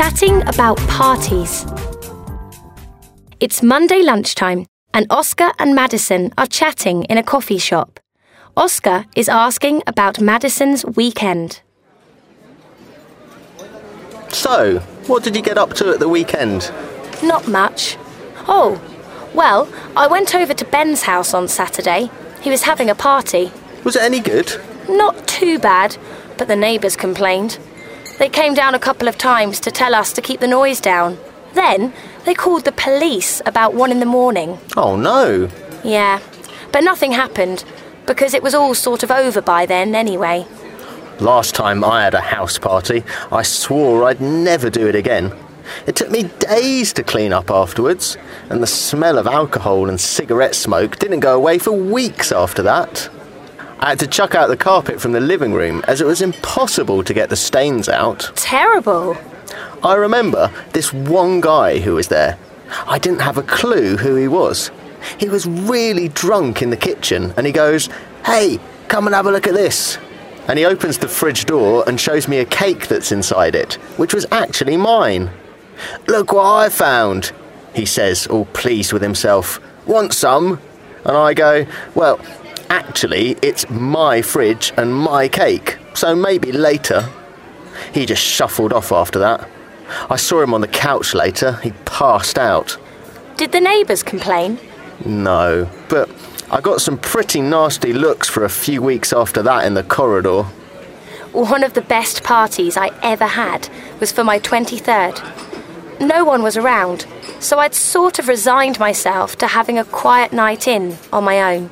chatting about parties. It's Monday lunchtime, and Oscar and Madison are chatting in a coffee shop. Oscar is asking about Madison's weekend. So, what did you get up to at the weekend? Not much. Oh, well, I went over to Ben's house on Saturday. He was having a party. Was it any good? Not too bad, but the neighbours complained. They came down a couple of times to tell us to keep the noise down. Then they called the police about one in the morning. Oh no. Yeah, but nothing happened because it was all sort of over by then anyway. Last time I had a house party, I swore I'd never do it again. It took me days to clean up afterwards, and the smell of alcohol and cigarette smoke didn't go away for weeks after that. I had to chuck out the carpet from the living room as it was impossible to get the stains out. Terrible. I remember this one guy who was there. I didn't have a clue who he was. He was really drunk in the kitchen and he goes, Hey, come and have a look at this. And he opens the fridge door and shows me a cake that's inside it, which was actually mine. Look what I found, he says, all pleased with himself. Want some? And I go, Well, actually, it's my fridge and my cake, so maybe later. He just shuffled off after that. I saw him on the couch later. He passed out. Did the neighbours complain? No, but I got some pretty nasty looks for a few weeks after that in the corridor. One of the best parties I ever had was for my 23rd. No one was around, so I'd sort of resigned myself to having a quiet night in on my own.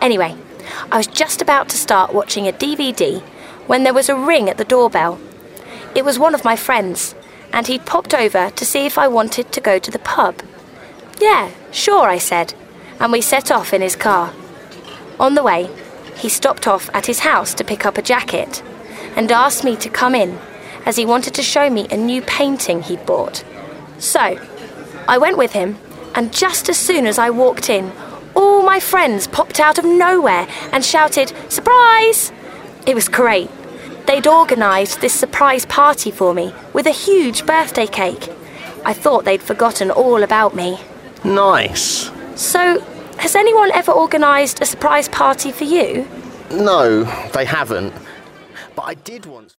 Anyway, I was just about to start watching a DVD when there was a ring at the doorbell. It was one of my friends, and he'd popped over to see if I wanted to go to the pub. Yeah, sure, I said, and we set off in his car. On the way, he stopped off at his house to pick up a jacket and asked me to come in as he wanted to show me a new painting he'd bought. So, I went with him, and just as soon as I walked in, my friends popped out of nowhere and shouted, Surprise! It was great. They'd organised this surprise party for me with a huge birthday cake. I thought they'd forgotten all about me. Nice. So, has anyone ever organised a surprise party for you? No, they haven't. But I did once.